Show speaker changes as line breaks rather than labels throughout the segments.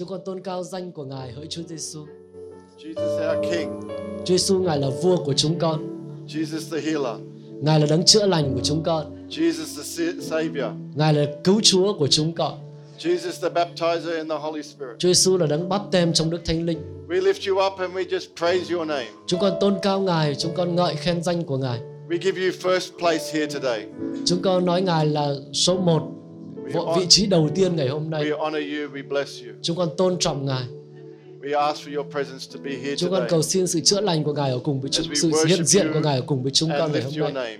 Chúng con tôn cao danh của Ngài hỡi Chúa Giêsu.
Jesus, our King.
Chúa Giêsu Ngài là vua của chúng con.
Jesus, the healer.
Ngài là đấng chữa lành của chúng con.
Jesus, the sa- Savior.
Ngài là cứu Chúa của chúng con.
Jesus, the baptizer in the Holy Spirit.
Chúa Giêsu là đấng báp tem trong Đức Thánh Linh.
We lift you up and we just praise your name.
Chúng con tôn cao Ngài, chúng con ngợi khen danh của Ngài.
We give you first place here today.
Chúng con nói Ngài là số một,
We,
vị trí đầu tiên ngày hôm nay.
we honor you. We bless you.
Chúng con tôn trọng Ngài.
We ask for your presence to be here
Chúng con
today
cầu xin sự chữa lành của Ngài ở cùng với chúng, sự hiện diện của Ngài ở cùng với chúng con ngày hôm
your
nay.
name.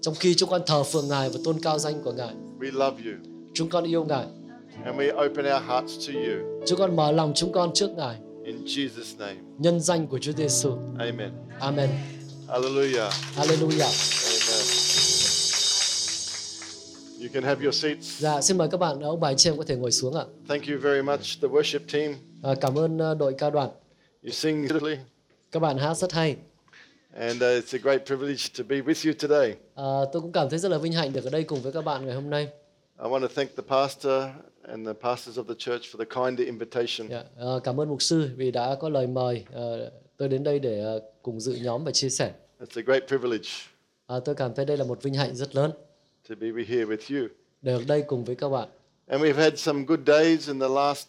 Trong khi chúng con thờ phượng Ngài và tôn cao danh của Ngài,
We love you
chúng con yêu Ngài.
and we open our hearts to you.
Chúng con mở lòng chúng con trước Ngài.
In Jesus' name.
Nhân danh của Chúa Giêsu.
Amen.
Amen.
Hallelujah.
Hallelujah.
You can have your seats.
Dạ, xin mời các bạn ông bà chị em có thể ngồi xuống ạ.
Thank you very much, the worship team.
À, cảm ơn ờ, đội ca đoàn.
You sing beautifully,
Các bạn hát rất hay.
and uh, it's a great privilege to be with you today.
À, tôi cũng cảm thấy rất là vinh hạnh được ở đây cùng với các bạn ngày hôm nay.
I want to thank the pastor and the pastors of the church for the kind invitation.
Dạ, à, cảm ơn mục sư vì đã có lời mời ờ, tôi đến đây để cùng dự nhóm và chia sẻ.
It's a great privilege
À, tôi cảm thấy đây là một vinh hạnh rất lớn
to be here with you.
ở đây cùng với các bạn.
And we've had some good days in the last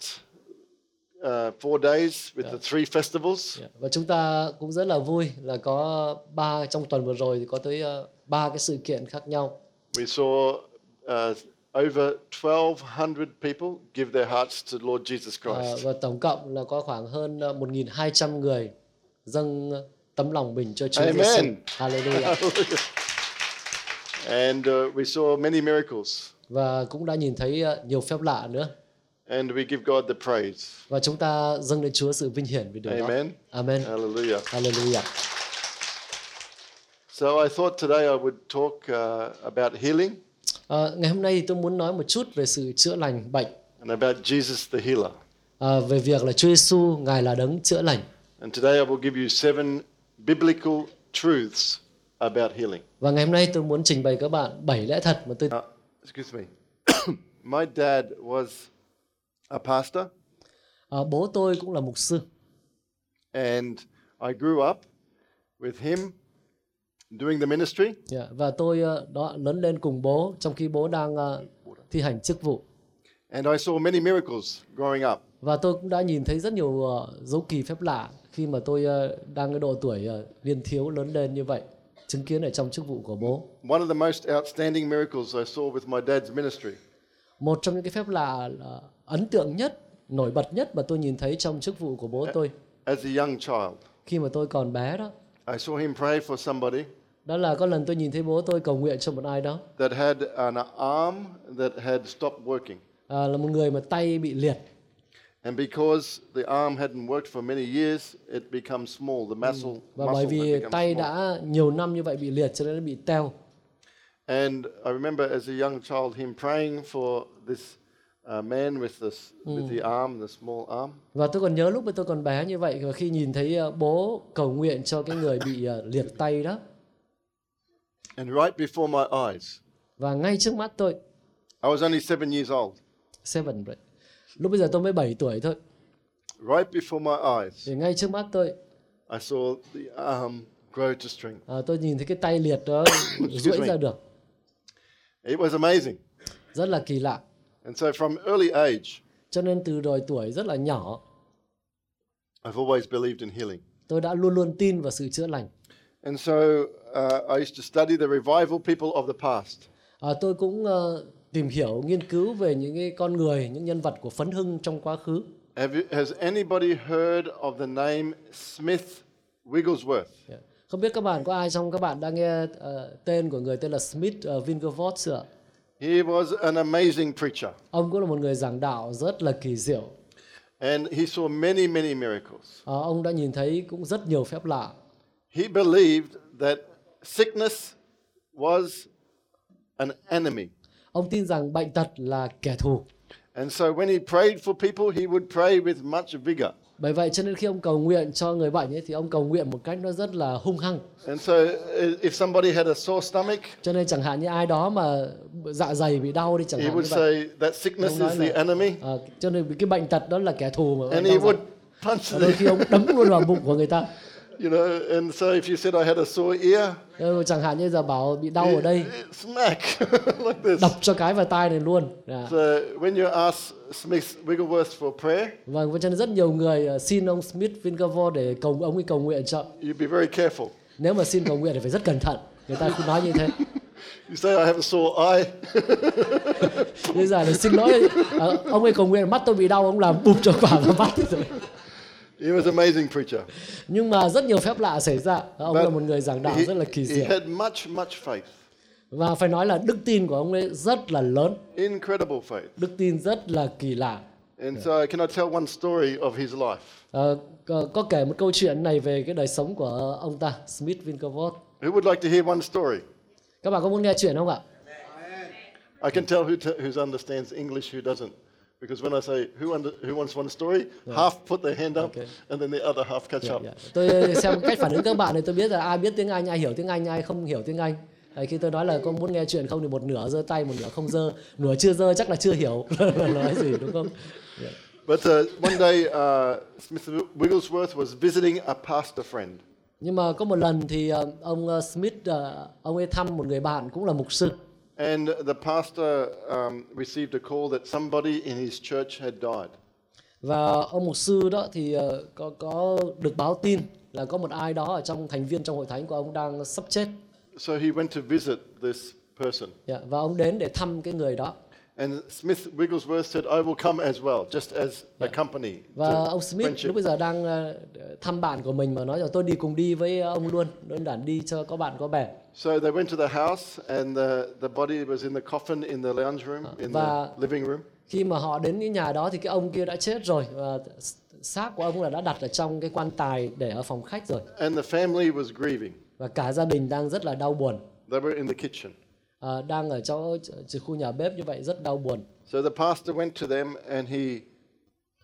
uh, four days with the three festivals.
Dạ, Và chúng ta cũng rất là vui là có ba trong tuần vừa rồi thì có tới ờ, ba cái sự kiện khác nhau.
We saw uh, over 1,200 people give their hearts to Lord Jesus
À,
Christ.
và tổng cộng là có khoảng hơn ờ, 1.200 người dâng ờ, tấm lòng mình cho Chúa
Amen.
Giêsu. Hallelujah.
And uh, we saw many miracles.
Và cũng đã nhìn thấy ờ, nhiều phép lạ nữa.
And we give God the praise.
Và chúng ta dâng lên Chúa sự vinh hiển vì điều đó.
Amen.
Amen.
Hallelujah.
Hallelujah.
So I thought today I would talk uh, about healing
À, ngày hôm nay thì tôi muốn nói một chút về sự chữa lành bệnh.
and about Jesus the healer.
À, về việc là Chúa Giêsu ngài là đấng chữa lành.
And today I will give you seven biblical truths about healing.
Và ngày hôm nay tôi muốn trình bày các bạn bảy lẽ thật mà tôi
Uh, excuse me. My dad was a pastor,
à, bố tôi cũng là mục sư
and I grew up with him doing the ministry.
Dạ, và tôi ờ, đó lớn lên cùng bố trong khi bố đang ờ, thi hành chức vụ
And I saw many miracles growing up.
và tôi cũng đã nhìn thấy rất nhiều ờ, dấu kỳ phép lạ khi mà tôi ờ, đang cái độ tuổi ờ, niên thiếu lớn lên như vậy chứng kiến ở trong chức vụ của bố.
One of the most outstanding miracles I saw with my dad's ministry.
Một trong những cái phép lạ ấn tượng nhất nổi bật nhất mà tôi nhìn thấy trong chức vụ của bố tôi.
as a young child.
khi mà tôi còn bé đó.
I saw him pray for somebody
đó là có lần tôi nhìn thấy bố tôi cầu nguyện cho một ai đó.
that had an arm that had stopped working.
à, là một người mà tay bị liệt
And because the arm hadn't worked for many years, it becomes small. The muscle,
và
muscle
bởi vì tay
small.
đã nhiều năm như vậy bị liệt cho nên nó bị teo
And I remember as a young child him praying for this uh, man with this with the arm, the small arm.
Và tôi còn nhớ lúc mà tôi còn bé như vậy và khi nhìn thấy ờ, bố cầu nguyện cho cái người bị ờ, liệt tay đó
And right before my eyes,
và ngay trước mắt tôi
I was only seven years old.
seven right. Lúc bây giờ tôi mới 7 tuổi thôi
Right before my eyes,
thì ngay trước mắt tôi
I saw the arm grow to strength.
à, tôi nhìn thấy cái tay liệt đó duỗi ra được
It was amazing.
rất là kỳ lạ
And so from early age,
cho nên từ đồi tuổi rất là nhỏ
I've always believed in healing.
tôi đã luôn luôn tin vào sự chữa lành
And so uh, I used to study the revival people of the past.
à, tôi cũng ờ, tìm hiểu nghiên cứu về những cái con người những nhân vật của phấn hưng trong quá khứ
Have you, has anybody heard of the name Smith Wigglesworth?
Yeah. không biết các bạn có ai trong các bạn đã nghe ờ, tên của người tên là Smith uh, Wigglesworth chưa?
He was an amazing preacher,
Ông cũng là một người giảng đạo rất là kỳ diệu.
and he saw many, many miracles.
À, ông đã nhìn thấy cũng rất nhiều phép lạ.
He believed that sickness was an enemy.
Ông tin rằng bệnh tật là kẻ thù.
And so when he prayed for people, he would pray with much vigor.
Bởi vậy cho nên khi ông cầu nguyện cho người bệnh ấy, thì ông cầu nguyện một cách nó rất là hung hăng.
And so if somebody had a sore stomach,
Cho nên chẳng hạn như ai đó mà dạ dày bị đau đi chẳng
he
hạn
would
như vậy
say that sickness is the enemy,
Ờ, cho nên cái bệnh tật đó là kẻ thù mà
and he would punch
đôi khi ông đấm luôn vào bụng của người ta
you know. And so if you said I had a sore ear,
Ờ, chẳng hạn như giờ bảo bị đau ở đây
smack like this.
đập cho cái vào tai này luôn Dạ.
So when you ask Smith Wigglesworth for prayer,
Vâng, và cho nên rất nhiều người ờ, xin ông Smith Winterval để cầu ông ấy cầu nguyện cho.
you'd be very careful.
Nếu mà xin cầu nguyện thì phải rất cẩn thận. Người ta không nói như thế.
You say I have a sore eye.
Bây giờ là xin lỗi, ờ, ông ấy cầu nguyện mắt tôi bị đau, ông làm bụp cho quả vào mắt rồi.
He was an amazing preacher.
Nhưng mà rất nhiều phép lạ xảy ra. Ông
But
là một người giảng đạo
he,
rất là kỳ
he
diệu.
had much, much faith,
Và phải nói là đức tin của ông ấy rất là lớn,
incredible faith.
đức tin rất là kỳ lạ.
And so, can I tell one story of his life?
Ờ, có, có kể một câu chuyện này về cái đời sống của ông ta, Smith Winterval.
Who would like to hear one story?
Các bạn có muốn nghe chuyện không ạ?
I can tell who t- who understands English, who doesn't. Because when I say who, under, who wants one story, half put their hand up,
Okay.
and then the other half catch
Dạ,
up.
dạ. Tôi xem cách phản ứng các bạn thì tôi biết là ai biết tiếng Anh, ai hiểu tiếng Anh, ai không hiểu tiếng Anh. Đấy, khi tôi nói là con muốn nghe chuyện không thì một nửa giơ tay, một nửa không giơ, nửa chưa giơ chắc là chưa hiểu nói gì đúng không? Dạ.
But uh, one day, uh, Smith Wigglesworth was visiting a pastor friend.
Nhưng mà có một lần thì ờ, ông ờ, Smith ờ, ông ấy thăm một người bạn cũng là mục sư
And the pastor um, received a call that somebody in his church had died.
và ông mục sư đó thì ờ, có có được báo tin là có một ai đó ở trong thành viên trong hội thánh của ông đang sắp chết
So he went to visit this person.
Dạ, và ông đến để thăm cái người đó
And Smith Wigglesworth said, I will come as well, just as a company.
và ông Smith
friendship.
lúc bây giờ đang ờ, thăm bạn của mình mà nói rằng tôi đi cùng đi với ông luôn đơn giản đi cho có bạn có bè
So they went to the house, and the, the body was in the coffin in the lounge room, in
Và-
the living room.
khi mà họ đến cái nhà đó thì cái ông kia đã chết rồi và xác của ông là đã đặt ở trong cái quan tài để ở phòng khách rồi
And the family was grieving.
và cả gia đình đang rất là đau buồn
They were in the kitchen.
à, đang ở trong khu nhà bếp như vậy rất đau buồn
So the pastor went to them, and he,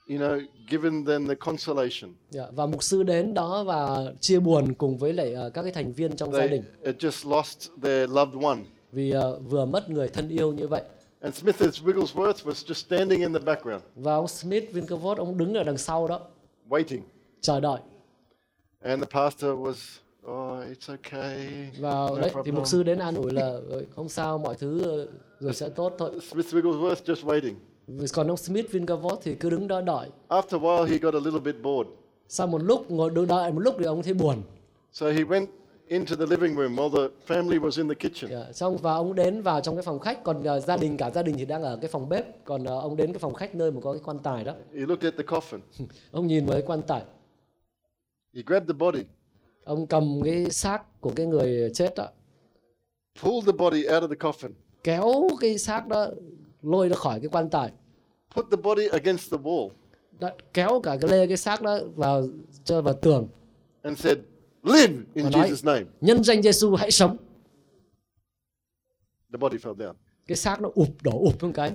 you know, given them the consolation.
Dạ, và mục sư đến đó và chia buồn cùng với lại ờ, các cái thành viên trong gia
They
đình
had just lost their loved one.
vì ờ, vừa mất người thân yêu như vậy
And Smith Wigglesworth was just standing in the background,
và ông Smith Winterford ông đứng ở đằng sau đó
waiting.
chờ đợi
And the pastor was, oh, it's okay.
và
no
đấy thì
problem."
mục sư đến an ủi là "Ờ, không sao mọi thứ rồi sẽ tốt thôi
Smith Wigglesworth just waiting.
Còn ông Smith Winterford thì cứ đứng đó đợi.
After a while, he got a little bit bored.
sau một lúc ngồi đứng đợi một lúc thì ông thấy buồn.
So he went into the living room while the family was in the kitchen.
Dạ, xong và ông đến vào trong cái phòng khách còn ờ, gia đình cả gia đình thì đang ở cái phòng bếp còn ờ, ông đến cái phòng khách nơi mà có cái quan tài đó.
He looked at the coffin.
ông nhìn vào cái quan tài.
He grabbed the body,
ông cầm cái xác của cái người chết đó.
Pulled the body out of the coffin,
kéo cái xác đó lôi ra khỏi cái quan tài.
Put the body against the wall,
đã kéo cả cái lê cái xác đó vào cho vào tường.
And said, Live in
nói,
Jesus' name.
nhân danh Giêsu hãy sống.
The body fell down.
cái xác nó ụp đổ ụp một cái.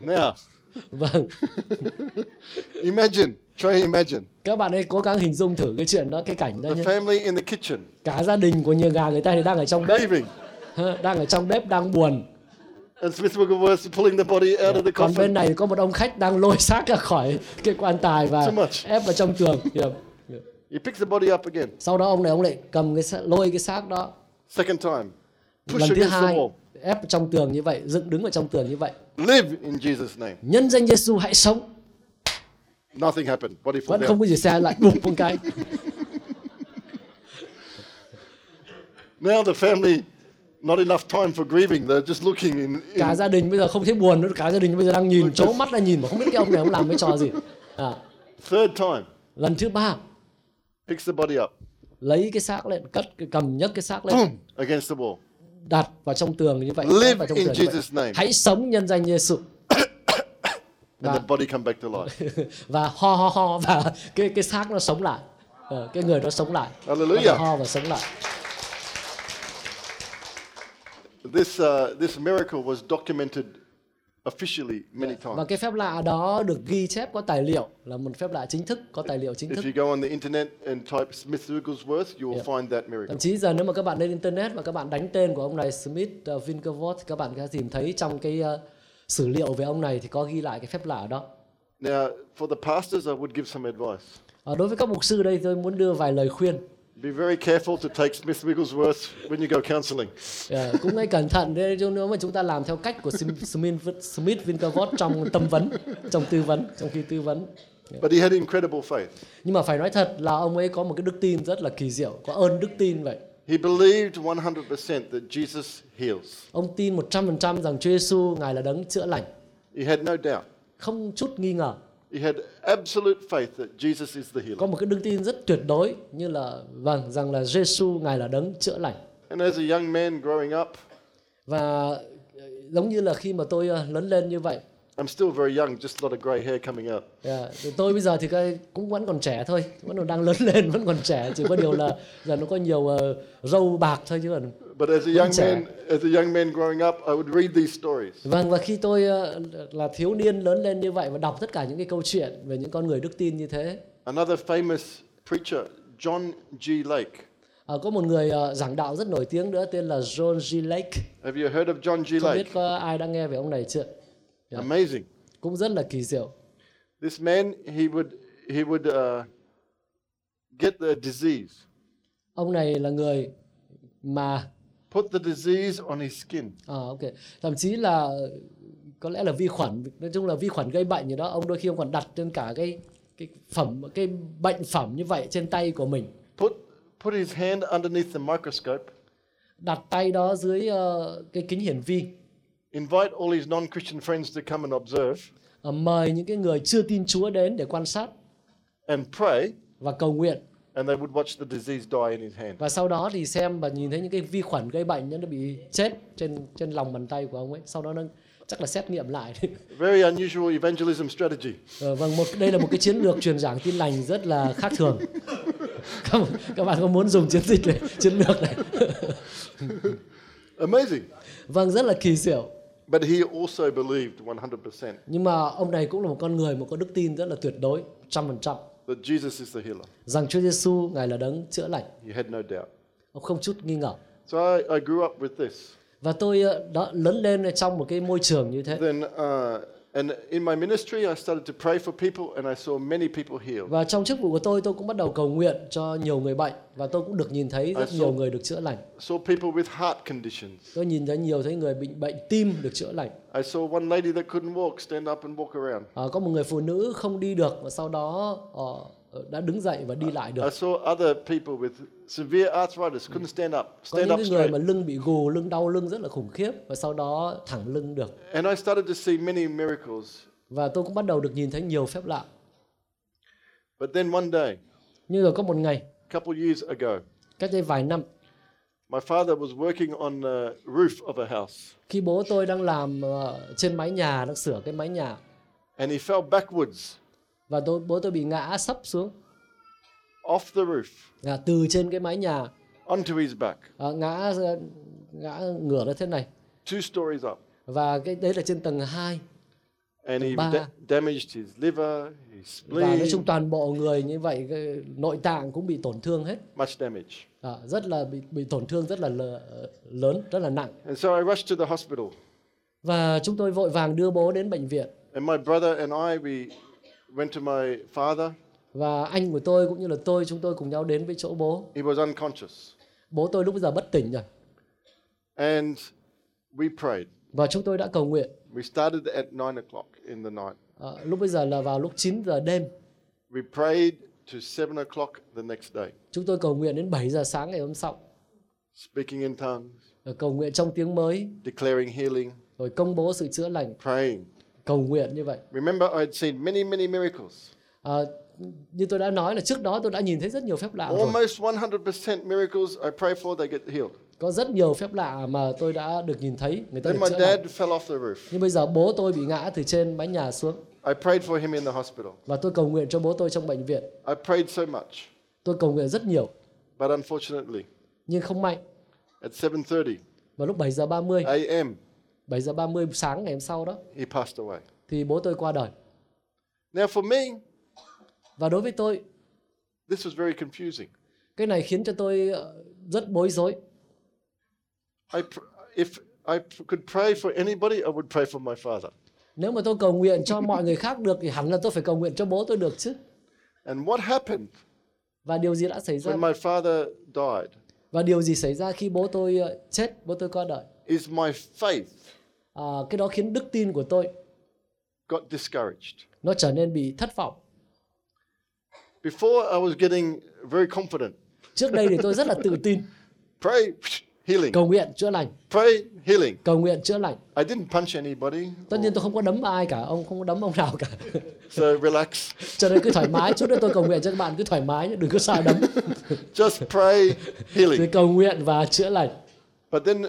Now,
vâng.
imagine, try imagine.
các bạn hãy cố gắng hình dung thử cái chuyện đó cái cảnh đó
The
nhé.
family in the kitchen,
cả gia đình của nhà gà người ta thì đang ở trong bếp. Đang ở trong bếp đang buồn
And Smith Wigglesworth pulling the body out of the
còn bên
coffin.
này có một ông khách đang lôi xác ra khỏi cái quan tài và ép vào trong tường Yeah.
He picks the body up again.
sau đó ông này ông lại cầm cái xác, lôi cái xác đó
Second time, push
lần thứ
against the
hai
wall.
ép vào trong tường như vậy dựng đứng ở trong tường như vậy
Live in Jesus' name.
nhân danh Giêsu hãy sống
Nothing happened. Body
vẫn không có gì xe lại bụp một cái
Now the family, not enough time for grieving. They're just looking in. in
cả gia đình bây giờ không thấy buồn nữa cả gia đình bây giờ đang nhìn trố mắt ra nhìn mà không biết cái ông này ông làm cái trò gì à,
third time,
lần thứ ba
picks the body up,
lấy cái xác lên cất cầm nhấc cái xác lên
boom, against the wall.
đặt vào trong tường như vậy
Live
vào trong
in
tường.
Jesus' name.
hãy sống nhân danh Giêsu
And the body come back to life.
và ho ho ho và cái cái xác nó sống lại Ờ, cái người nó sống lại
Hallelujah.
Nó ho và sống lại
This, uh, this miracle was documented officially many
và
times.
cái phép lạ đó được ghi chép có tài liệu là một phép lạ chính thức có tài liệu chính
If
thức
you go on the internet and type Smith Wigglesworth, you will
Yeah.
find that miracle.
thậm chí giờ nếu mà các bạn lên internet và các bạn đánh tên của ông này Smith uh, Wigglesworth các bạn sẽ tìm thấy trong cái uh, sử liệu về ông này thì có ghi lại cái phép lạ đó
Now, for the pastors, I would give some advice.
Ờ, đối với các mục sư đây tôi muốn đưa vài lời khuyên
Be very careful to take Smith Wigglesworth when you go counseling.
Ờ, cũng hãy cẩn thận đấy chứ nếu mà chúng ta làm theo cách của Smith Smith Wigglesworth trong tâm vấn trong tư vấn trong khi tư vấn
But he had incredible faith.
nhưng mà phải nói thật là ông ấy có một cái đức tin rất là kỳ diệu có ơn đức tin vậy
He believed 100% that Jesus heals.
ông tin 100% rằng Chúa Giêsu ngài là đấng chữa lành
He had no doubt.
không chút nghi ngờ
He had absolute faith that Jesus is the
có
healer.
một cái đức tin rất tuyệt đối như là vâng rằng là Giêsu ngài là đấng chữa lành
And as a young man growing up,
và ờ, giống như là khi mà tôi ờ, lớn lên như vậy
I'm still very young, just a lot of grey hair coming out.
Yeah, thì tôi bây giờ thì cũng vẫn còn trẻ thôi, vẫn còn đang lớn lên, vẫn còn trẻ, chỉ có điều là giờ nó có nhiều ờ, râu bạc thôi chứ còn.
But as a young
trẻ.
man, as a young man growing up, I would read these stories.
Vâng và khi tôi ờ, là thiếu niên lớn lên như vậy và đọc tất cả những cái câu chuyện về những con người đức tin như thế,
Another famous preacher, John G. Lake.
Ờ, có một người ờ, giảng đạo rất nổi tiếng nữa tên là John G. Lake.
Have you heard of John G.
Không
Lake?
biết có ai đã nghe về ông này chưa? Yeah.
Amazing.
Cũng rất là kỳ diệu.
This man, he would he would uh, get the disease,
Ông này là người mà
put the disease on his skin,
à, ok, thậm chí là có lẽ là vi khuẩn, nói chung là vi khuẩn gây bệnh gì đó, ông đôi khi ông còn đặt trên cả cái cái phẩm cái bệnh phẩm như vậy trên tay của mình.
Put put his hand underneath the microscope,
đặt tay đó dưới ờ, cái kính hiển vi.
Invite all his non-Christian friends to come and observe,
ờ, mời những cái người chưa tin Chúa đến để quan sát
and pray,
và cầu nguyện
and they would watch the disease die in his hand.
và sau đó thì xem và nhìn thấy những cái vi khuẩn gây bệnh nó bị chết trên trên lòng bàn tay của ông ấy. Sau đó nó chắc là xét nghiệm lại.
Very unusual evangelism strategy.
Ờ, vâng một đây là một cái chiến lược truyền giảng tin lành rất là khác thường. Các, các bạn có muốn dùng chiến dịch này chiến lược này?
Amazing.
vâng rất là kỳ diệu.
But he also believed 100%
nhưng mà ông này cũng là một con người mà có đức tin rất là tuyệt đối trăm phần trăm
that Jesus is the healer.
rằng Chúa Giêsu ngài là đấng chữa lành
He had no doubt.
ông không chút nghi ngờ
So I, I grew up with this.
và tôi ờ, đó lớn lên trong một cái môi trường như thế
Then, uh, and in my ministry, I started to pray for people, and I saw many people healed.
và trong chức vụ của tôi tôi cũng bắt đầu cầu nguyện cho nhiều người bệnh và tôi cũng được nhìn thấy rất
À,
nhiều người được chữa lành
saw people with heart conditions.
tôi nhìn thấy nhiều thấy người bị bệnh tim được chữa lành
I saw one lady that couldn't walk stand up and walk around.
À, có một người phụ nữ không đi được và sau đó ờ, đã đứng dậy và đi lại
I
được
saw other people with severe arthritis couldn't stand up,
có
stand
những
up
người
straight.
mà lưng bị gù lưng đau lưng rất là khủng khiếp và sau đó thẳng lưng được
And I started to see many miracles.
và tôi cũng bắt đầu được nhìn thấy nhiều phép lạ
But then one day,
nhưng rồi có một ngày
a couple years ago,
cách đây vài năm
my father was working on the roof of a house,
khi bố tôi đang làm ờ, trên mái nhà đang sửa cái mái nhà.
And he fell backwards.
Và tôi bố tôi bị ngã sấp xuống.
Off the roof.
À, từ trên cái mái nhà.
Onto his back,
à, ngã ngã ngửa ra thế này.
Two stories up.
và cái đấy là trên tầng 2
And he
Ba.
da- damaged his liver, his
và nói
spleen,
chung toàn bộ người như vậy nội tạng cũng bị tổn thương hết
much damage.
à, rất là bị bị tổn thương rất là lớn rất là nặng
And so I rushed to the hospital.
và chúng tôi vội vàng đưa bố đến bệnh viện
And my brother and I, we went to my father.
và anh của tôi cũng như là tôi chúng tôi cùng nhau đến với chỗ bố
He was unconscious.
bố tôi lúc bây giờ bất tỉnh rồi
And we prayed.
và chúng tôi đã cầu nguyện
We started at 9 o'clock in the night.
à, lúc bây giờ là vào lúc 9 giờ đêm.
We prayed to 7 o'clock the next day,
chúng tôi cầu nguyện đến 7 giờ sáng ngày hôm sau.
Speaking in tongues,
rồi cầu nguyện trong tiếng mới.
Declaring healing,
rồi công bố sự chữa lành.
Praying.
cầu nguyện như vậy.
Remember, I had seen many, many miracles.
à, như tôi đã nói là trước đó tôi đã nhìn thấy rất nhiều phép lạ rồi.
Almost 100% miracles I pray for, they get healed.
Có rất nhiều phép lạ mà tôi đã được nhìn thấy người ta
Then my dad fell off the roof.
nhưng bây giờ bố tôi bị ngã từ trên mái nhà xuống
I prayed for him in the hospital.
và tôi cầu nguyện cho bố tôi trong bệnh viện
I prayed so much,
tôi cầu nguyện rất nhiều
but unfortunately,
nhưng không may
at 7:30
vào lúc 7 giờ 30
a.m.,
7 giờ 30 sáng ngày hôm sau đó
he passed away.
thì bố tôi qua đời.
Now, for me,
Và đối với tôi,
this was very confusing.
cái này khiến cho tôi ờ, rất bối rối.
I, pr- if I could pray for anybody, I would pray for my father.
Nếu mà tôi cầu nguyện cho mọi người khác được thì hẳn là tôi phải cầu nguyện cho bố tôi được chứ.
And what happened
Và điều gì đã xảy ra?
when my father died
Và điều gì xảy ra khi bố tôi ờ, chết, bố tôi qua đời?
is my faith
À, cái đó khiến đức tin của tôi
got discouraged.
nó trở nên bị thất vọng.
Before, I was getting very confident.
Trước đây thì tôi rất là tự tin,
Pray, healing.
cầu nguyện chữa lành,
Pray, healing.
cầu nguyện chữa lành.
I didn't punch anybody.
Tất nhiên tôi không có đấm ai cả, ông không có đấm ông nào cả.
So relax.
Cho nên cứ thoải mái, chút nữa tôi cầu nguyện cho các bạn cứ thoải mái, đừng có sợ đấm.
Just pray,
Thì
healing.
cầu nguyện và chữa lành.
But then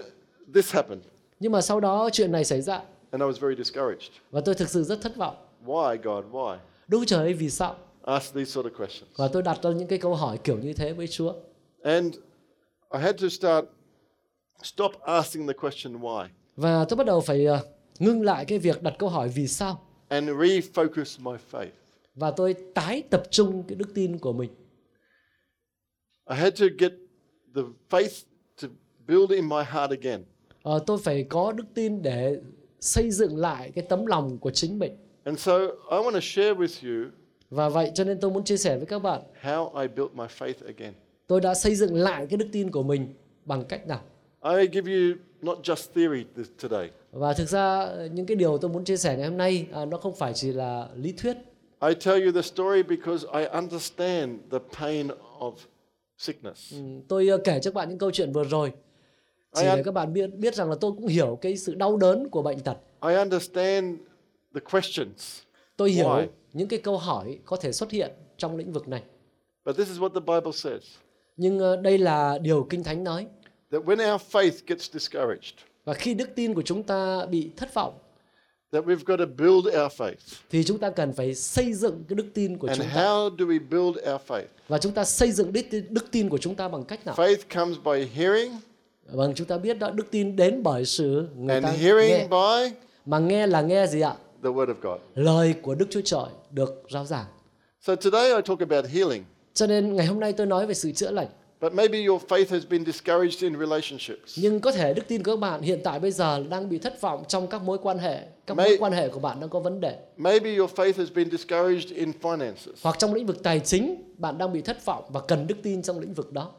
this happened,
Nhưng mà sau đó chuyện này xảy ra
and I was very discouraged.
và tôi thực sự rất thất vọng.
Why, God? Why?
Đức trời ơi vì sao?
Ask these sort of questions.
Và tôi đặt ra những cái câu hỏi kiểu như thế với Chúa.
And I had to start, stop asking the question why
Và tôi bắt đầu phải ờ, ngưng lại cái việc đặt câu hỏi vì sao
and refocus my faith.
và tôi tái tập trung cái đức tin của mình.
I had to get the faith to build in my heart again.
Ờ, tôi phải có đức tin để xây dựng lại cái tấm lòng của chính mình.
And so I want to share with you
Và vậy cho nên tôi muốn chia sẻ với các bạn,
how I built my faith again.
tôi đã xây dựng lại cái đức tin của mình bằng cách nào.
I give you not just theory today.
Và thực ra những cái điều tôi muốn chia sẻ ngày hôm nay à, nó không phải chỉ là lý thuyết.
I tell you the story because I understand the pain of sickness.
Ừ, Tôi ờ, kể cho các bạn những câu chuyện vừa rồi chỉ để các bạn biết biết rằng là tôi cũng hiểu cái sự đau đớn của bệnh tật.
I understand the questions.
Tôi hiểu
Why?
những cái câu hỏi có thể xuất hiện trong lĩnh vực này.
But this is what the Bible says
Nhưng ờ, đây là điều Kinh Thánh nói.
That when our faith gets discouraged,
Và khi đức tin của chúng ta bị thất vọng
that we've got to build our faith.
thì chúng ta cần phải xây dựng cái đức tin của
And
chúng ta.
how do we build our faith?
Và chúng ta xây dựng đức tin, đức tin của chúng ta bằng cách nào?
Faith comes by hearing,
Vâng, chúng ta biết đó, đức tin đến bởi sự người
and
ta
hearing
nghe.
by
Mà nghe là nghe gì ạ?
the Word of God.
Lời của Đức Chúa Trời được rao giảng.
So today I talk about healing,
Cho nên ngày hôm nay tôi nói về sự chữa lành.
But maybe your faith has been discouraged in relationships.
Nhưng có thể đức tin của các bạn hiện tại bây giờ đang bị thất vọng trong các mối quan hệ. Các
May-
mối quan hệ của bạn đang có vấn đề.
Maybe your faith has been discouraged in finances.
Hoặc trong lĩnh vực tài chính, bạn đang bị thất vọng và cần đức tin trong lĩnh vực đó.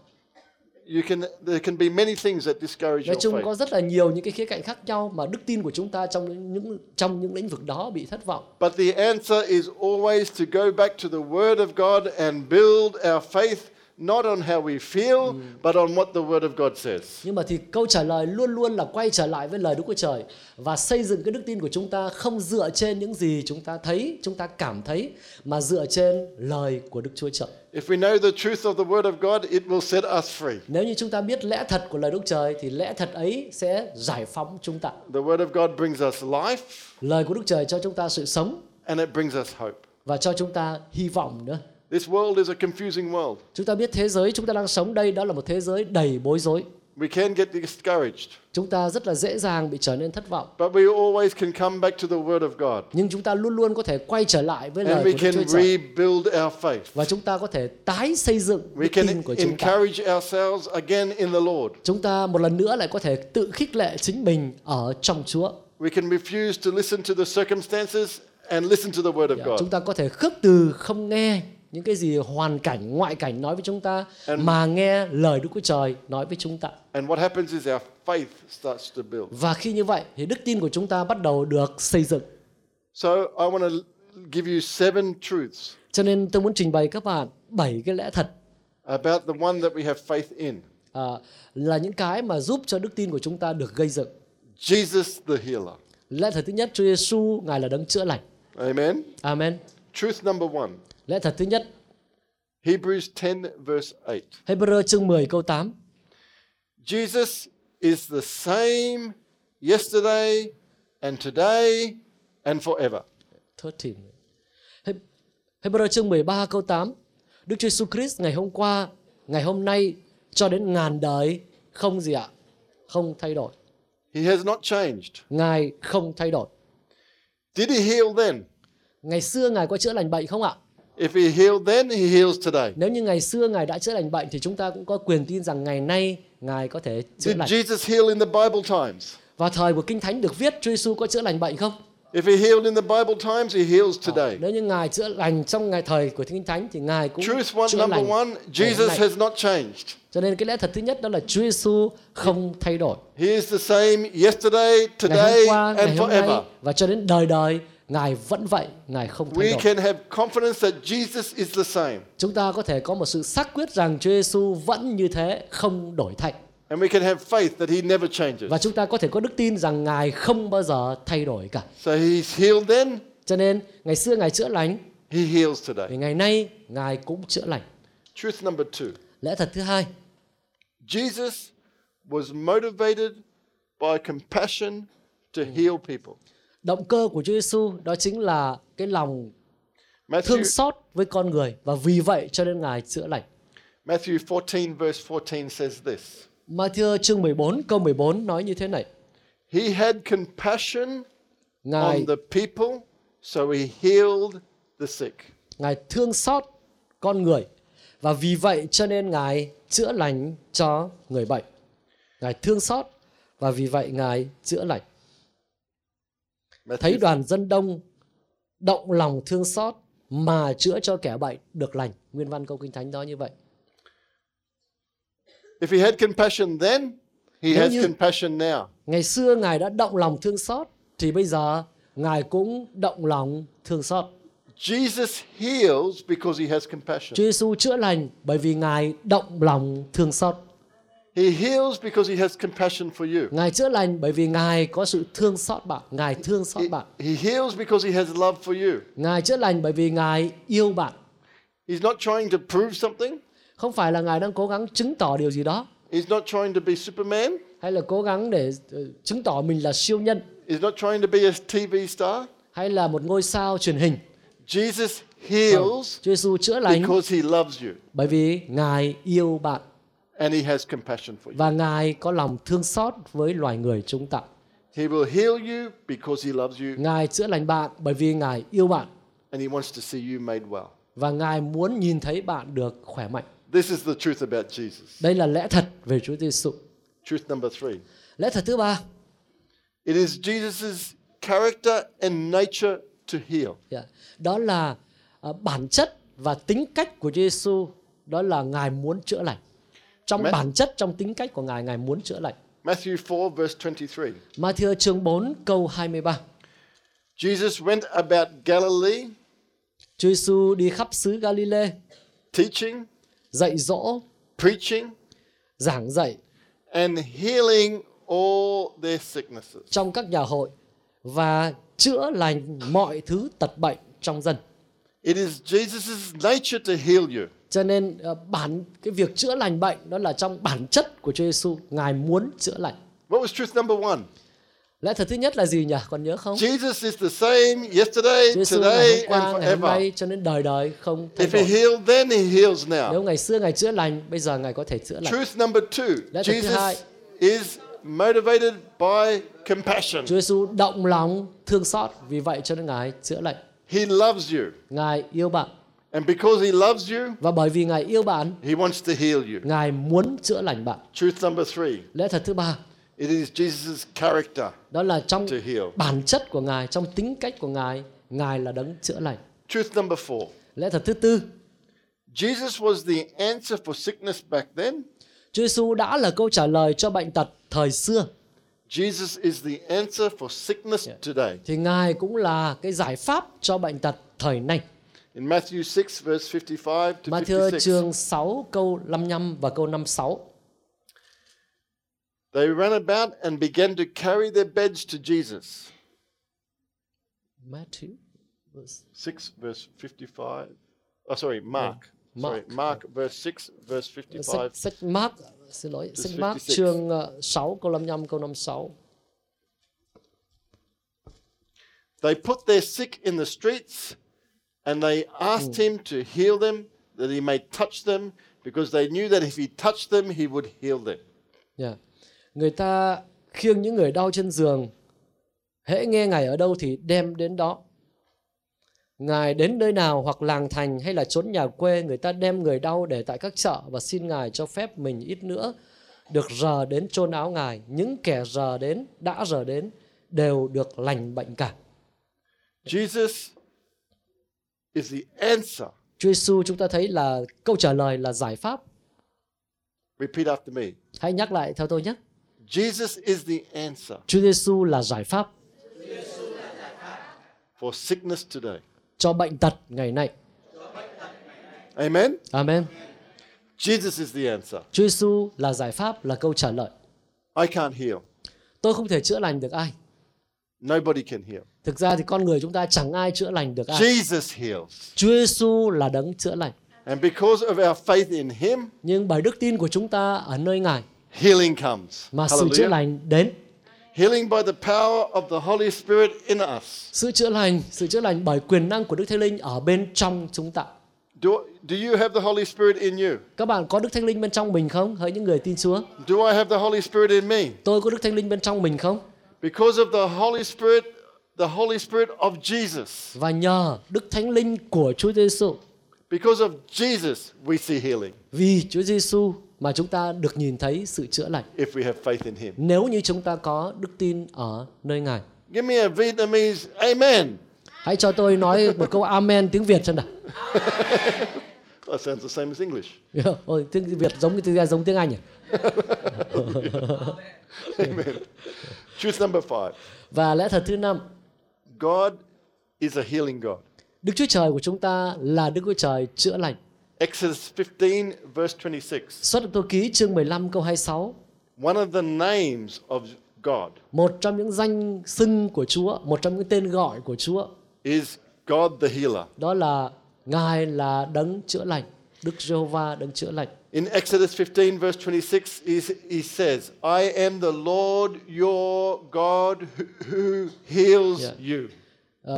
You can, there can be many things that discourage
Nói
your
chung
faith.
có rất là nhiều những cái khía cạnh khác nhau mà đức tin của chúng ta trong những trong những lĩnh vực đó bị thất vọng.
But the answer is always to go back to the Word of God and build our faith not on how we feel, but on what the Word of God says.
Nhưng mà thì câu trả lời luôn luôn là quay trở lại với lời Đức Chúa Trời và xây dựng cái đức tin của chúng ta không dựa trên những gì chúng ta thấy, chúng ta cảm thấy mà dựa trên lời của Đức Chúa Trời.
If we know the truth of the Word of God, it will set us free.
Nếu như chúng ta biết lẽ thật của lời Đức Trời thì lẽ thật ấy sẽ giải phóng chúng ta.
The Word of God brings us life
Lời của Đức Trời cho chúng ta sự sống
and it brings us hope.
và cho chúng ta hy vọng nữa.
This world is a confusing world.
Chúng ta biết thế giới chúng ta đang sống đây đó là một thế giới đầy bối rối.
We can get discouraged,
Chúng ta rất là dễ dàng bị trở nên thất vọng.
but we always can come back to the Word of God
Nhưng chúng ta luôn luôn có thể quay trở lại với lời
and
của
we
Đức
can
Chúa Trời
rebuild our faith.
và chúng ta có thể tái xây dựng
We can
tin của chúng ta.
encourage ourselves again in the Lord.
Chúng ta một lần nữa lại có thể tự khích lệ chính mình ở trong Chúa.
We can refuse to listen to the circumstances and listen to the Word of
Dạ,
God.
Chúng ta có thể khước từ không nghe những cái gì hoàn cảnh, ngoại cảnh nói với chúng ta
And-
mà nghe lời Đức Chúa Trời nói với chúng ta.
And what happens is our faith starts to build.
Và khi như vậy thì đức tin của chúng ta bắt đầu được xây dựng.
So I want to give you seven truths
Cho nên tôi muốn trình bày các bạn bảy cái lẽ thật
about the one that we have faith in.
à, là những cái mà giúp cho đức tin của chúng ta được gây dựng.
Jesus the healer.
Lẽ thật thứ nhất, Chúa Giêsu ngài là đấng chữa lành.
Amen.
Amen.
Truth number one.
Lẽ thật thứ nhất,
Hebrews 10 verse 8.
Hebrew chương 10 câu 8.
Jesus is the same yesterday and today and forever.
13. He- Hebrew chương 13 câu 8. Đức Chúa Jesus Christ ngày hôm qua, ngày hôm nay cho đến ngàn đời không gì ạ? Không thay đổi.
He has not changed.
Ngài không thay đổi.
Did he heal then?
Ngày xưa Ngài có chữa lành bệnh không ạ?
If he healed then, he heals today.
Nếu như ngày xưa Ngài đã chữa lành bệnh thì chúng ta cũng có quyền tin rằng ngày nay Ngài có thể chữa
Did
lành.
Jesus heal in the Bible times?
Vào thời của Kinh Thánh được viết Chúa Giêsu có chữa lành bệnh không?
If he healed in the Bible times, he heals today.
Nếu như Ngài chữa lành trong ngày thời của Kinh Thánh thì Ngài cũng
Truth one,
chữa
number
lành.
one,
ngày
Jesus
nay.
has not changed.
Cho nên cái lẽ thật thứ nhất đó là Chúa Giêsu không thay đổi.
He is the same yesterday,
Ngày
today,
hôm qua, ngày
and
hôm nay
forever.
và cho đến đời đời Ngài vẫn vậy, Ngài không thay
We
đổi.
can have confidence that Jesus is the same.
Chúng ta có thể có một sự xác quyết rằng Chúa Giêsu vẫn như thế, không đổi thay.
And we can have faith that he never changes.
Và chúng ta có thể có đức tin rằng Ngài không bao giờ thay đổi cả.
So he's healed then,
Cho nên ngày xưa Ngài chữa lành,
he heals today.
thì ngày nay Ngài cũng chữa lành.
Truth number two
Lẽ thật thứ hai,
Jesus was motivated by compassion to heal people.
Động cơ của Chúa Giêsu đó chính là cái lòng
Matthew,
thương xót với con người và vì vậy cho nên Ngài chữa lành.
Matthew 14, verse 14 says this
Matthew chương 14 câu 14 nói như thế này.
He had compassion
Ngài
on the people, so he healed the sick.
Ngài thương xót con người và vì vậy cho nên Ngài chữa lành cho người bệnh. Ngài thương xót và vì vậy Ngài chữa lành. Thấy đoàn dân đông động lòng thương xót mà chữa cho kẻ bệnh được lành. Nguyên văn câu kinh thánh đó như vậy.
if he had compassion then, he
Nếu
has compassion now.
Ngày xưa Ngài đã động lòng thương xót thì bây giờ Ngài cũng động lòng thương xót.
Jesus heals because he has compassion.
Chúa Giêsu chữa lành bởi vì Ngài động lòng thương xót.
He heals because he has compassion for you.
Ngài chữa lành bởi vì Ngài có sự thương xót bạn, Ngài thương xót
He,
bạn.
he heals because he has love for you.
Ngài chữa lành bởi vì Ngài yêu bạn.
He's not trying to prove something.
Không phải là Ngài đang cố gắng chứng tỏ điều gì đó
He's not trying to be Superman.
hay là cố gắng để ờ, chứng tỏ mình là siêu nhân
He's not trying to be a TV star.
hay là một ngôi sao truyền hình.
Jesus heals
Chúa Giêsu chữa lành
because he loves you
bởi vì Ngài yêu bạn
and he has compassion for you.
và Ngài có lòng thương xót với loài người chúng ta.
He will heal you because he loves you
Ngài chữa lành bạn bởi vì Ngài yêu bạn
and he wants to see you made well.
và Ngài muốn nhìn thấy bạn được khỏe mạnh.
This is the truth about Jesus.
Đây là lẽ thật về Chúa Giêsu.
Truth number three.
Lẽ thật thứ ba,
It is Jesus' character and nature to heal.
dạ, đó là ờ, bản chất và tính cách của Giêsu, đó là Ngài muốn chữa lành. Trong bản chất, trong tính cách của Ngài, Ngài muốn chữa lành.
Matthew 4, verse 23.
Matthew chương 4 câu 23.
Jesus went about Galilee,
Chúa Giêsu đi khắp xứ Galilee,
teaching,
dạy dỗ,
preaching,
giảng dạy
and healing all their sicknesses.
trong các nhà hội và chữa lành mọi thứ tật bệnh trong dân.
It is Jesus' nature to heal you.
Cho nên ờ, bản cái việc chữa lành bệnh đó là trong bản chất của Chúa Giêsu, Ngài muốn chữa lành.
What was truth number one?
Lẽ thật thứ nhất là gì nhỉ? Còn nhớ không?
Jesus is the same yesterday,
Chúa
today,
hôm
and
qua, ngày hôm
forever.
nay cho đến đời đời không thay
If he
đổi.
healed then, he heals
Nếu
now.
ngày xưa Ngài chữa lành, bây giờ Ngài có thể chữa lành.
Truth number two
Lẽ thật thứ hai.
Jesus is motivated by compassion.
Chúa Giêsu động lòng thương xót, vì vậy cho nên Ngài chữa lành.
He loves you.
Ngài yêu bạn
And because he loves you,
và bởi vì Ngài yêu bạn,
he wants to heal you.
Ngài muốn chữa lành bạn.
Truth number three
Lẽ thật thứ ba,
it is Jesus' character
đó là trong
to heal.
bản chất của Ngài, trong tính cách của Ngài, Ngài là đấng chữa lành.
Truth number four
Lẽ thật thứ tư,
Jesus was the answer for sickness back then.
Chúa Giêsu đã là câu trả lời cho bệnh tật thời xưa
Jesus is the answer for sickness today.
thì Ngài cũng là cái giải pháp cho bệnh tật thời nay.
In Matthew 6, verse 55 to
Matthew
56,
chương 6 câu 55 và câu 56.
they ran about and began to carry their beds to Jesus.
Matthew
6, verse 55. Oh, sorry, Mark.
Mark.
Sorry, Mark, verse 6, verse 55.
sách, sách Mark xin lỗi sách Mark chương ờ, 6 câu 55 câu 56.
They put their sick in the streets and they asked him to heal them, that he may touch them, because they knew that if he touched them, he would heal them.
Yeah. Người ta khiêng những người đau trên giường. Hễ nghe Ngài ở đâu thì đem đến đó. Ngài đến nơi nào hoặc làng thành hay là trốn nhà quê, người ta đem người đau để tại các chợ và xin Ngài cho phép mình ít nữa được rờ đến chôn áo Ngài. Những kẻ rờ đến, đã rờ đến đều được lành bệnh cả.
Jesus is the answer.
Chúa Giêsu chúng ta thấy là câu trả lời là giải pháp.
Repeat after me.
Hãy nhắc lại theo tôi nhé.
Jesus is the answer
Chúa Giêsu là giải pháp
for sickness today.
cho bệnh tật ngày nay.
Amen.
Amen.
Jesus is the answer.
Chúa Giêsu là giải pháp, là câu trả lời.
I can't heal.
Tôi không thể chữa lành được ai.
Nobody can heal.
Thực ra thì con người chúng ta chẳng ai chữa lành được ai.
Jesus heals.
Chúa Giêsu là đấng chữa lành.
And because of our faith in him,
Nhưng bởi đức tin của chúng ta ở nơi Ngài
healing comes.
mà sự chữa lành đến.
Healing by the power of the Holy Spirit in us.
Sự chữa lành, sự chữa lành bởi quyền năng của Đức Thánh Linh ở bên trong chúng ta.
Do, do you have the Holy Spirit in you?
Các bạn có Đức Thánh Linh bên trong mình không? Hỡi những người tin Chúa.
Do I have the Holy Spirit in me?
Tôi có Đức Thánh Linh bên trong mình không?
Because of the Holy Spirit, the Holy Spirit of Jesus.
Và nhờ Đức Thánh Linh của Chúa Giêsu,
Because of Jesus, we see healing
vì Chúa Giêsu mà chúng ta được nhìn thấy sự chữa lành.
if we have faith in him.
Nếu như chúng ta có đức tin ở nơi Ngài.
Give me a Vietnamese amen.
Hãy cho tôi nói một câu amen tiếng Việt xem nào.
That sounds the same as English.
Ôi, tiếng Việt giống như tiếng giống tiếng Anh à?
Amen. Truth number five
Và lẽ thật thứ năm,
God is a healing God.
Đức Chúa Trời của chúng ta là Đức Chúa Trời chữa lành.
Exodus 15, verse 26.
Xuất Tô Ký chương 15 câu 26,
One of the names of God
một trong những danh xưng của Chúa, một trong những tên gọi của Chúa,
is God the healer.
đó là Ngài là đấng chữa lành, Đức Giê-hô-va đấng chữa lành.
In Exodus 15, verse 26, he, he says, I am the Lord your God who, heals
Yeah.
you.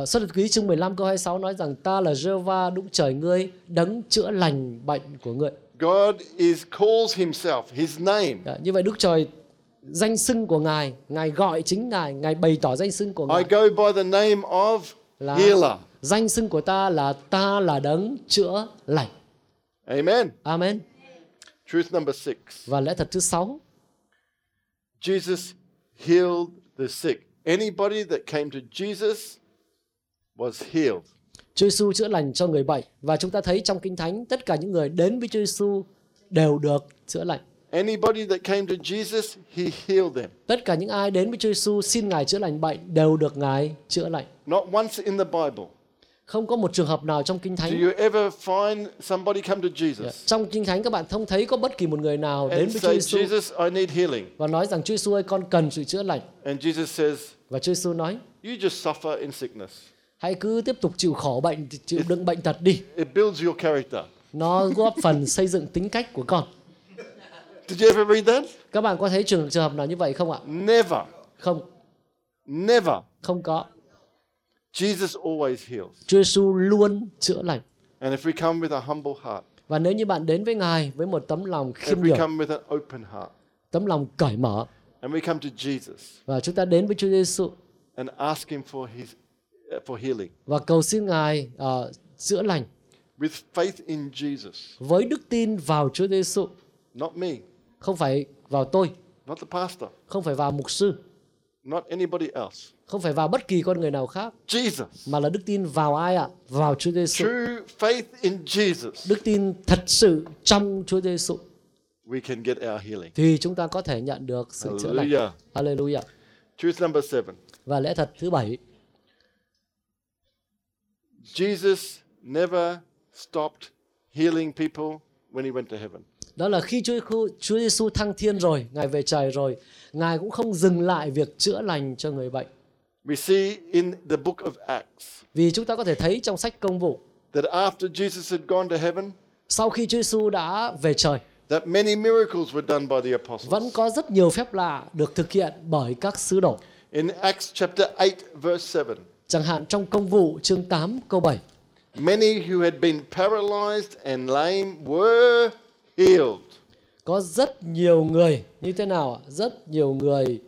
Uh, Xuất Tô Ký chương 15 câu 26 nói rằng ta là Giê-hô-va Đức Trời ngươi đấng chữa lành bệnh của ngươi.
God is calls himself, his name.
Dạ, như vậy Đức Trời danh xưng của Ngài, Ngài gọi chính Ngài, Ngài bày tỏ danh xưng của
I
Ngài
go by the name of
là
healer.
Danh xưng của ta là ta là đấng chữa lành.
Amen.
Amen.
Truth number six.
Và lẽ thật thứ sáu,
Jesus healed the sick. Anybody that came to Jesus was healed.
Chúa Giêsu chữa lành cho người bệnh và chúng ta thấy trong Kinh Thánh tất cả những người đến với Chúa Giêsu đều được chữa lành.
Anybody that came to Jesus, he healed them.
Tất cả những ai đến với Chúa Giêsu xin Ngài chữa lành bệnh đều được Ngài chữa lành.
Not once in the Bible
Không có một trường hợp nào trong Kinh
do
Thánh
you ever find somebody come to Jesus
trong Kinh Thánh các bạn không thấy có bất kỳ một người nào đến
and
với Chúa
say, Jesus, I need healing.
và nói rằng Chúa Giêsu ơi con cần sự chữa lành.
And Jesus says,
Và Chúa Giêsu nói
You just suffer in sickness.
hãy cứ tiếp tục chịu khổ bệnh chịu đựng bệnh tật đi.
It builds your character.
Nó góp phần xây dựng tính cách của con.
Did you ever read that?
Các bạn có thấy trường trường hợp nào như vậy không ạ?
Never.
Không,
Never.
không có.
Jesus always heals.
Chúa Giêsu luôn chữa lành.
And if we come with a humble heart,
Và nếu như bạn đến với Ngài với một tấm lòng
if
khiêm
we
nhường,
come with an open heart,
tấm lòng cởi mở
and we come to Jesus
và chúng ta đến với Chúa Giêsu
and ask Him for His uh, for healing,
và cầu xin Ngài ờ, chữa lành
with faith in Jesus,
với đức tin vào Chúa Giêsu,
not me,
không phải vào tôi,
not the pastor,
không phải vào mục sư,
not anybody else.
Không phải vào bất kỳ con người nào khác,
Jesus.
mà là đức tin vào ai ạ? Vào Chúa Giêsu.
True faith in Jesus,
Đức tin thật sự trong Chúa Giêsu
we can get our healing.
thì chúng ta có thể nhận được sự chữa lành.
Hallelujah.
Hallelujah.
Truth number seven.
Và lẽ thật thứ bảy,
Jesus never stopped healing people when he went to heaven.
đó là khi Chúa Chúa Giêsu thăng thiên rồi, Ngài về trời rồi, Ngài cũng không dừng lại việc chữa lành cho người bệnh.
We see in the book of Acts
Vì chúng ta có thể thấy trong sách công vụ,
that after Jesus had gone to heaven,
sau khi Chúa Giêsu đã về trời,
that many miracles were done by the apostles.
vẫn có rất nhiều phép lạ được thực hiện bởi các sứ đồ.
In Acts chapter 8, verse 7,
Chẳng hạn trong công vụ chương 8 câu 7,
many who had been paralyzed and lame were healed.
có rất nhiều người như thế nào ạ? Rất nhiều người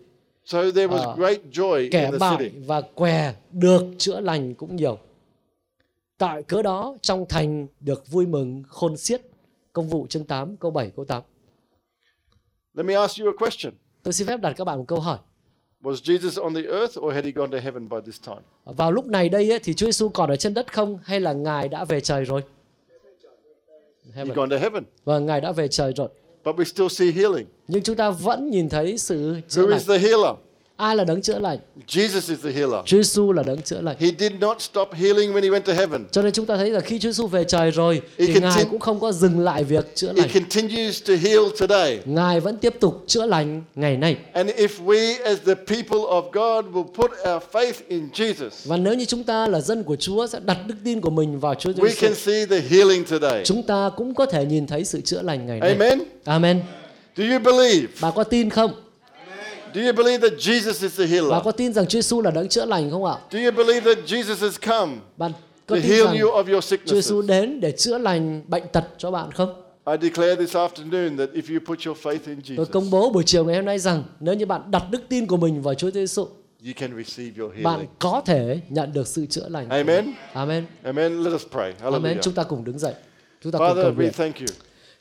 So there was
Ờ,
great joy in
kẻ
the
bại
city.
và què được chữa lành cũng nhiều. Tại cớ đó trong thành được vui mừng khôn xiết. Công vụ chương 8 câu 7 câu 8.
Let me ask you a question.
Tôi xin phép đặt các bạn một câu hỏi.
Was Jesus on the earth or had he gone to heaven by this time?
Vào lúc này đây ấy, thì Chúa Giêsu còn ở trên đất không hay là Ngài đã về trời rồi? Heaven.
gone to heaven.
Và Ngài đã về trời rồi.
But we still see healing.
Nhưng chúng ta vẫn nhìn thấy sự chữa
Who
lành.
is the healer?
Ai là đấng chữa lành?
Jesus is the healer.
Chúa Giêsu là đấng chữa lành.
He did not stop healing when he went to heaven.
Cho nên chúng ta thấy là khi Chúa Giêsu về trời rồi
He
thì Ngài cũng không có dừng lại việc chữa
He
lành.
continues to heal today.
Ngài vẫn tiếp tục chữa lành ngày nay.
And if we, as the people of God, will put our faith in Jesus,
Và nếu như chúng ta là dân của Chúa sẽ đặt đức tin của mình vào Chúa
we
Giêsu,
can see the healing today.
chúng ta cũng có thể nhìn thấy sự chữa lành ngày nay.
Amen.
Amen.
Do you believe?
Bà có tin không?
Do you believe that Jesus is the healer?
có tin rằng Chúa Giêsu là đấng chữa lành không ạ?
Do you believe that Jesus has come
Bạn
to
có tin
heal
rằng
you of your
Chúa Giêsu đến để chữa lành bệnh tật cho bạn không?
I declare this afternoon that if you put your faith in
Tôi
Jesus,
công bố buổi chiều ngày hôm nay rằng nếu như bạn đặt đức tin của mình vào Chúa Giêsu,
you can receive your
bạn
healing.
có thể nhận được sự chữa lành.
Amen.
Amen.
Amen. Let us pray.
Amen.
Hallelujah.
Chúng ta cùng đứng dậy. Chúng ta cùng cầu
Father, we
nguyện.
thank you.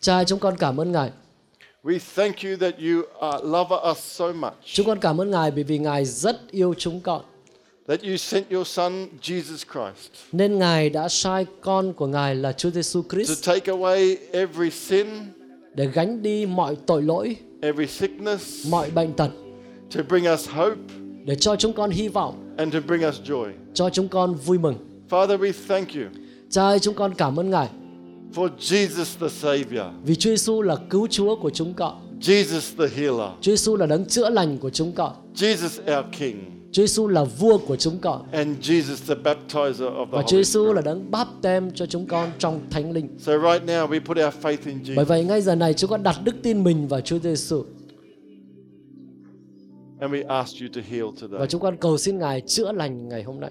Cha, chúng con cảm ơn Ngài.
We thank you that you uh, love us so much,
Chúng con cảm ơn Ngài bởi vì Ngài rất yêu chúng con.
that you sent your Son, Jesus Christ,
Nên Ngài đã sai con của Ngài là Chúa Giêsu
to
Christ
take away every sin,
để gánh đi mọi tội lỗi,
every sickness,
mọi bệnh tật,
to bring us hope
để cho chúng con hy vọng,
and to bring us joy.
cho chúng con vui mừng.
Father, we thank you
Cha ơi, chúng con cảm ơn Ngài
for Jesus the Savior,
vì Chúa Giêsu là cứu Chúa của chúng con.
Jesus the healer,
Chúa Giêsu là đấng chữa lành của chúng con.
Jesus our King,
Chúa Giêsu là vua của chúng con
and Jesus the baptizer of the
và Chúa Giêsu là đấng báp tem cho chúng con trong Thánh Linh.
So right now we put our faith in
Bởi
Jesus
vậy ngay giờ này chúng con đặt đức tin mình vào Chúa Giêsu
and we ask you to heal
và
today.
chúng con cầu xin Ngài chữa lành ngày hôm nay.